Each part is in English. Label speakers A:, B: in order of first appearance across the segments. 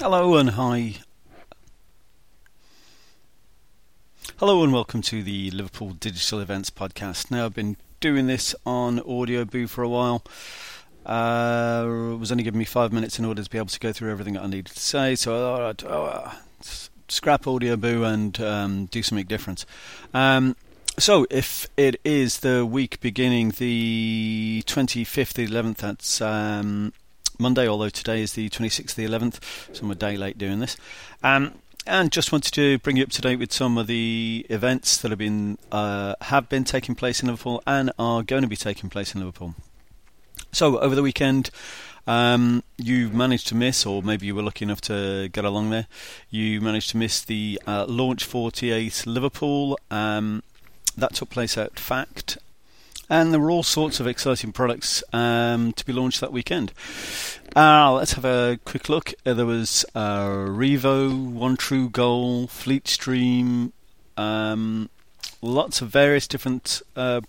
A: Hello and hi. Hello and welcome to the Liverpool Digital Events podcast. Now I've been doing this on Audioboo for a while. Uh, it was only giving me five minutes in order to be able to go through everything that I needed to say, so I thought I'd oh, uh, scrap Audioboo and um, do something different. Um, so, if it is the week beginning the 25th, the 11th, that's um, Monday, although today is the 26th, the 11th, so I'm a day late doing this. Um, and just wanted to bring you up to date with some of the events that have been uh, have been taking place in Liverpool and are going to be taking place in Liverpool. So over the weekend, um, you managed to miss, or maybe you were lucky enough to get along there. You managed to miss the uh, Launch 48 Liverpool. Um, that took place at Fact, and there were all sorts of exciting products um, to be launched that weekend. Uh, let's have a quick look. Uh, there was uh, Revo, One True Goal, Fleet Stream, um, lots of various different uh,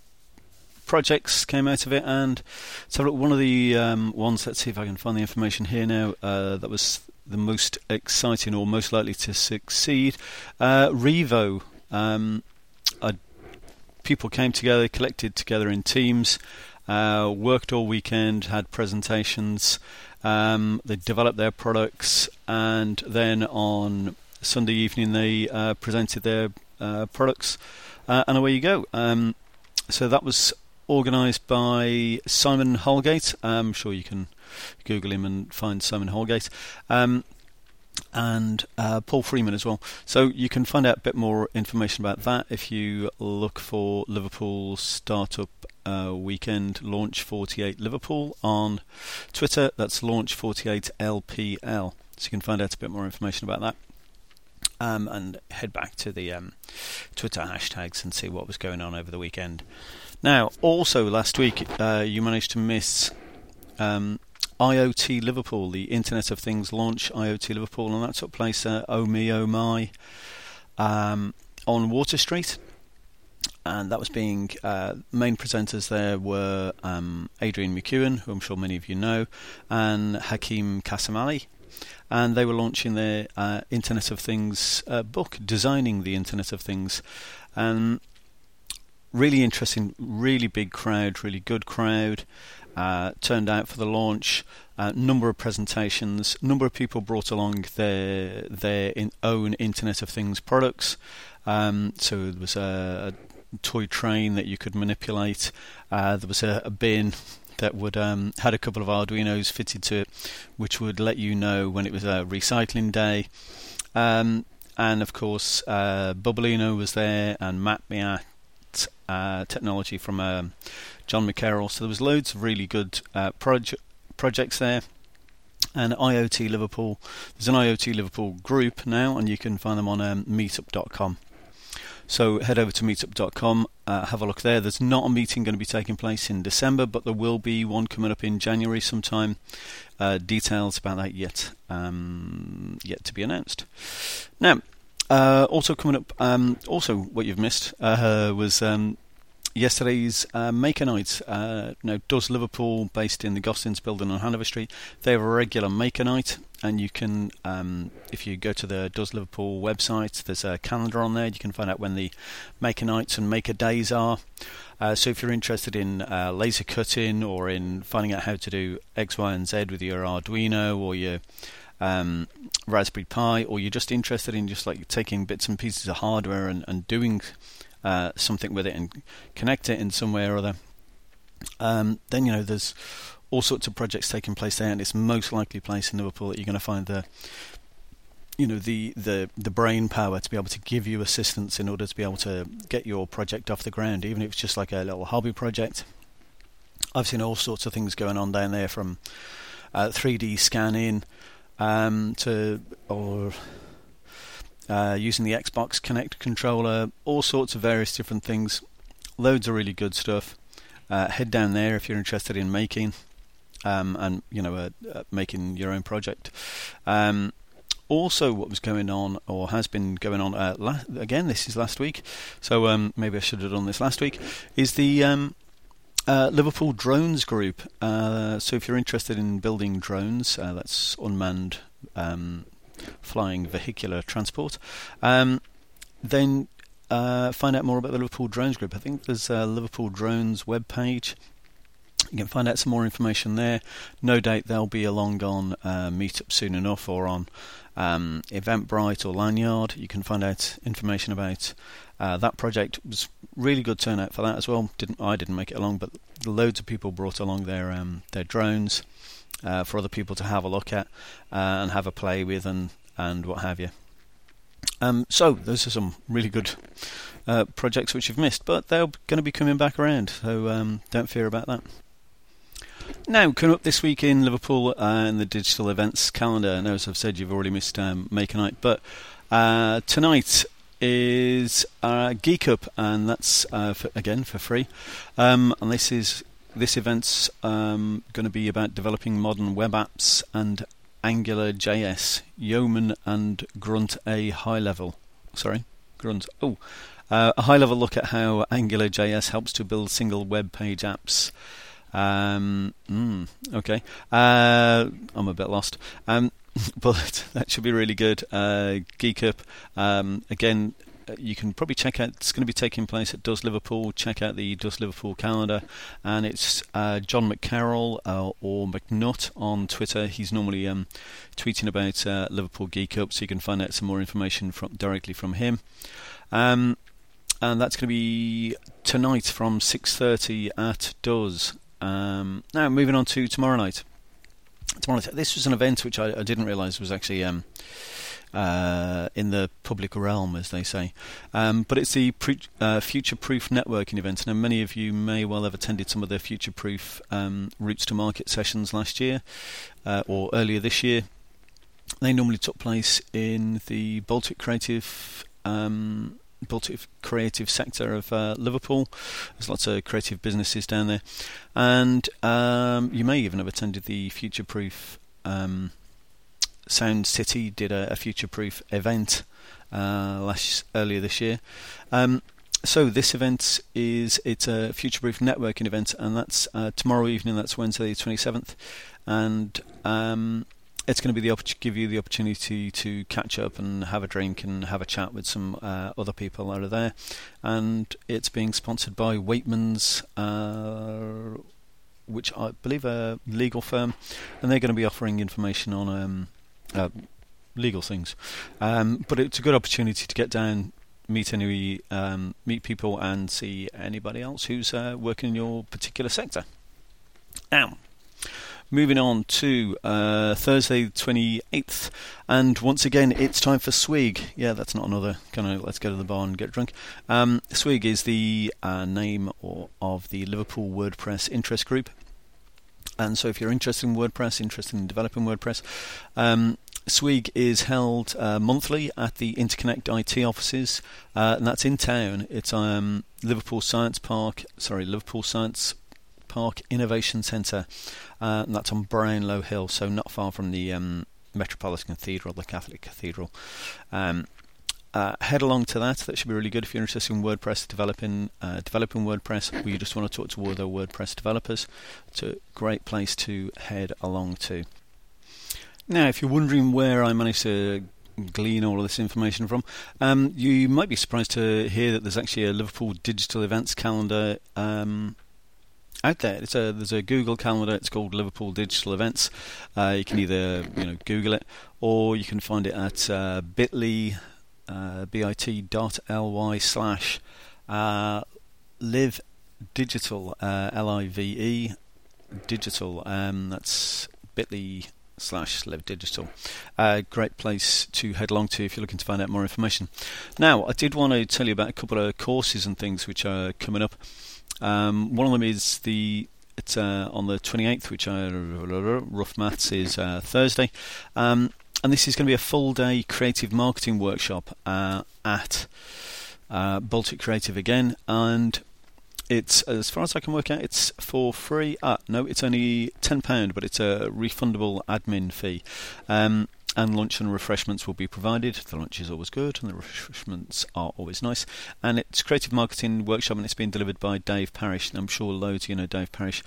A: projects came out of it. And so one of the um, ones, let's see if I can find the information here now, uh, that was the most exciting or most likely to succeed. Uh, Revo. Um, people came together, collected together in teams, uh, worked all weekend, had presentations. Um, they developed their products, and then on Sunday evening they uh, presented their uh, products, uh, and away you go. Um, so that was organised by Simon Holgate. I'm sure you can Google him and find Simon Holgate. Um, and uh, Paul Freeman as well. So you can find out a bit more information about that if you look for Liverpool Startup uh, Weekend Launch 48 Liverpool on Twitter. That's Launch 48 LPL. So you can find out a bit more information about that. Um, and head back to the um, Twitter hashtags and see what was going on over the weekend. Now, also last week, uh, you managed to miss um, IoT Liverpool, the Internet of Things launch, IoT Liverpool, and that took place at Oh Me Oh My um, on Water Street. And that was being uh, main presenters there were um, Adrian McEwen, who I'm sure many of you know, and Hakim Cassimally. And they were launching their uh, Internet of Things uh, book, Designing the Internet of Things. And really interesting, really big crowd, really good crowd uh, turned out for the launch. Uh, number of presentations, number of people brought along their their in own Internet of Things products. Um, so there was a, a, toy train that you could manipulate. Uh, there was a, a bin that would um, had a couple of Arduinos fitted to it, which would let you know when it was a recycling day. Um, and of course, uh, Bubblino was there, and Matt uh, technology from um, John McKerrell. So there was loads of really good uh, proje- projects there. And IoT Liverpool, there's an IoT Liverpool group now, and you can find them on um, meetup.com. So head over to meetup.com, uh, have a look there. There's not a meeting going to be taking place in December, but there will be one coming up in January sometime. Uh, details about that yet um, yet to be announced. Now, uh, also coming up, um, also what you've missed uh, was um, yesterday's uh, Maker Night. Uh, know, Does Liverpool, based in the Gostins building on Hanover Street, they have a regular Maker Night, and you can, um, if you go to the Does Liverpool website, there's a calendar on there. You can find out when the Maker Nights and Maker Days are. Uh, so if you're interested in uh, laser cutting or in finding out how to do X, Y, and Z with your Arduino or your um, Raspberry Pi, or you're just interested in just like taking bits and pieces of hardware and, and doing uh, something with it and connect it in some way or other, um, then you know there's all sorts of projects taking place there, and it's most likely place in Liverpool that you're going to find the you know the, the the brain power to be able to give you assistance in order to be able to get your project off the ground, even if it's just like a little hobby project. I've seen all sorts of things going on down there from uh, 3D scanning um, to or uh, using the Xbox Kinect controller, all sorts of various different things. Loads of really good stuff. Uh, head down there if you're interested in making um, and you know uh, uh, making your own project. Um, also, what was going on or has been going on uh, la- again? This is last week, so um, maybe I should have done this last week. Is the um, uh, Liverpool Drones Group. Uh, so if you're interested in building drones, uh, that's unmanned um, flying vehicular transport. Um, then uh, find out more about the Liverpool Drones Group. I think there's a Liverpool Drones webpage. You can find out some more information there. No doubt they'll be along on uh, Meetup soon enough or on um, Eventbrite or Lanyrd. You can find out information about uh, that project. It was really good turnout for that as well. Didn't I didn't make it along, but loads of people brought along their um, their drones uh, for other people to have a look at uh, and have a play with and and what have you. Um, so those are some really good uh, projects which you've missed, but they're going to be coming back around. So um, don't fear about that. Now, coming up this week in Liverpool in the digital events calendar. Now, as I've said, you've already missed um, Maker Night, but uh, tonight is uh, Geek Up, and that's uh, for, again for free. Um, and this is this event's um, going to be about developing modern web apps and Angular JS, Yeoman and Grunt a high level. Sorry, Grunt. Oh, uh, a high level look at how Angular JS helps to build single web page apps. Um, mm, okay, uh, I'm a bit lost. Um, but that should be really good. Uh, Geek Up, um, again, uh, you can probably check out. It's going to be taking place at Does Liverpool. Check out the Does Liverpool calendar, and it's uh, John McKerrell uh, or McNutt on Twitter. He's normally um, tweeting about uh, Liverpool Geek Up, so you can find out some more information from directly from him. Um, and that's going to be tonight from 6:30 at Does. Um, now moving on to tomorrow night. Tomorrow, night. this was an event which I, I didn't realise was actually um, uh, in the public realm, as they say. Um, but it's the pre- uh, Future Proof networking event. Now, many of you may well have attended some of the Future Proof um, routes to market sessions last year uh, or earlier this year. They normally took place in the Baltic Creative um, Baltic creative sector of uh, Liverpool. There's lots of creative businesses down there, and um, you may even have attended the Future Proof um, Sound City did a, a future proof event uh, last earlier this year. Um, so this event is it's a future proof networking event, and that's uh, tomorrow evening. That's Wednesday, the twenty seventh, and um, it's going to be the opp- give you the opportunity to catch up and have a drink and have a chat with some uh, other people that are there. And it's being sponsored by Weightmans. Uh, which I believe a legal firm, and they're going to be offering information on um, uh, legal things. Um, but it's a good opportunity to get down, meet any, um, meet people, and see anybody else who's uh, working in your particular sector. Now, moving on to uh, Thursday, the 28th, and once again, it's time for Swig. Yeah, that's not another kind of let's go to the bar and get drunk. Um, Swig is the uh, name or, of the Liverpool WordPress interest group. And so, if you're interested in WordPress, interested in developing WordPress, um, SWIG is held uh, monthly at the Interconnect IT offices, uh, and that's in town. It's um, Liverpool Science Park, sorry, Liverpool Science Park Innovation Centre, uh, and that's on Brownlow Hill, so not far from the um, Metropolitan Cathedral, the Catholic Cathedral. Um, uh, head along to that. That should be really good if you're interested in WordPress developing, uh, developing WordPress, or you just want to talk to other WordPress developers. It's a great place to head along to. Now, if you're wondering where I managed to glean all of this information from, um, you might be surprised to hear that there's actually a Liverpool digital events calendar um, out there. It's a there's a Google calendar. It's called Liverpool Digital Events. Uh, you can either you know Google it or you can find it at uh, Bitly uh, bit.ly slash uh, live digital uh, L I V E digital. Um, that's Bitly slash live digital. Uh, great place to head along to if you're looking to find out more information. Now, I did want to tell you about a couple of courses and things which are coming up. Um, one of them is the it's uh, on the 28th, which I rough maths is uh, Thursday. Um, and this is going to be a full day creative marketing workshop uh, at uh, Baltic Creative again, and it's as far as I can work out, it's for free. Ah, no, it's only ten pound, but it's a refundable admin fee. Um, and lunch and refreshments will be provided. The lunch is always good, and the refreshments are always nice. And it's creative marketing workshop, and it's being delivered by Dave Parrish. I'm sure loads of you know Dave Parrish.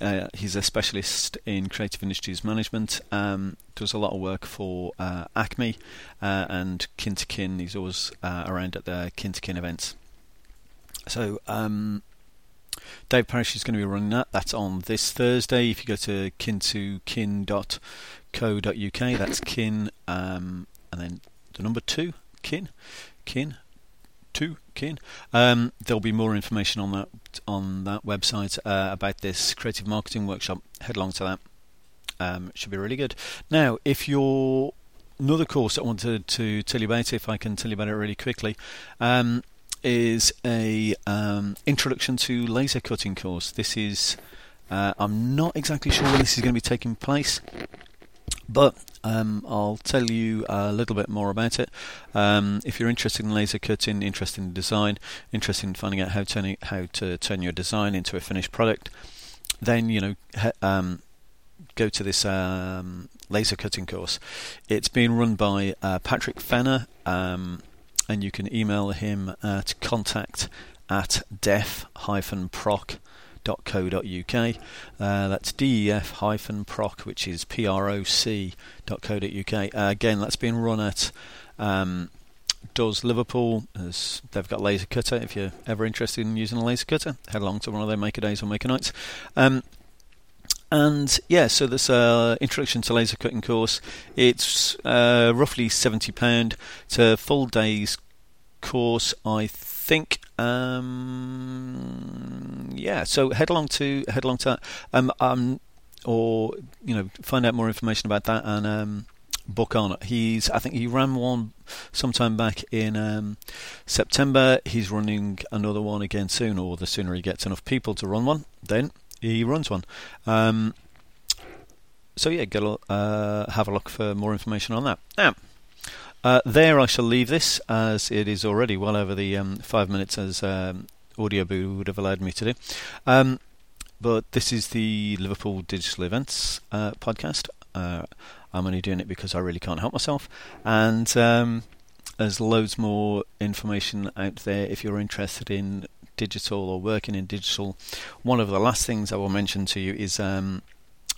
A: uh, he's a specialist in creative industries management. Um, does a lot of work for uh, Acme uh, and Kin to Kin. He's always uh, around at the Kin to Kin events. So um, Dave Parrish is going to be running that. That's on this Thursday. If you go to kin2kin.co.uk, that's kin um, and then the number two kin kin two kin. Um, there'll be more information on that on that website uh, about this creative marketing workshop. Head along to that. Um, it should be really good. Now, if you're another course I wanted to tell you about, if I can tell you about it really quickly, um, is a um, introduction to laser cutting course. This is uh, I'm not exactly sure when this is going to be taking place, but um, I'll tell you a little bit more about it. Um, if you're interested in laser cutting, interested in design, interested in finding out how, how to turn your design into a finished product, then you know um, go to this um, laser cutting course. It's being run by uh, Patrick Fenner, um, and you can email him at contact at def-proc proc.co.uk. Uh, that's def-proc, which is proc.co.uk. Uh, again, that's being run at um, Does Liverpool. As they've got laser cutter. If you're ever interested in using a laser cutter, head along to one of their maker days or maker nights. Um, and yeah, so this uh, introduction to laser cutting course. It's uh, roughly seventy pound. A full day's course, I think. Um, yeah, so head along to head along to that, um, um, or you know, find out more information about that and um, book on. It. He's I think he ran one sometime back in um, September. He's running another one again soon, or the sooner he gets enough people to run one, then he runs one. Um, so yeah, a, uh, have a look for more information on that. Now. Uh, there I shall leave this as it is already well over the um, five minutes as um, Audioboo would have allowed me to do. Um, but this is the Liverpool Digital Events uh, podcast. Uh, I'm only doing it because I really can't help myself. And um, there's loads more information out there if you're interested in digital or working in digital. One of the last things I will mention to you is um,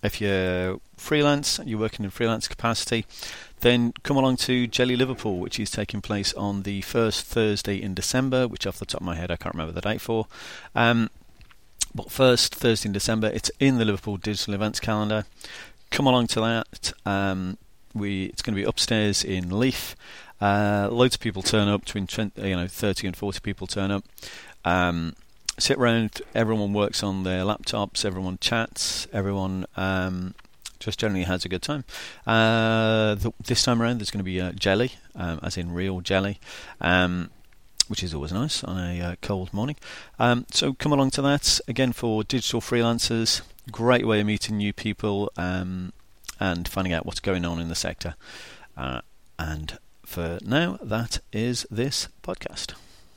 A: if you're freelance, you're working in freelance capacity, then come along to Jelly Liverpool, which is taking place on the first Thursday in December, which off the top of my head I can't remember the date for. Um, but first Thursday in December, it's in the Liverpool digital events calendar. Come along to that. Um, we it's going to be upstairs in Leaf. Uh, loads of people turn up, between 20, you know 30 and 40 people turn up. Um, sit around. Everyone works on their laptops. Everyone chats. Everyone um, just generally has a good time. Uh, th- this time around, there's going to be uh, jelly, um, as in real jelly, um, which is always nice on a uh, cold morning. Um, so come along to that again for digital freelancers. Great way of meeting new people um, and finding out what's going on in the sector. Uh, and for now, that is this podcast.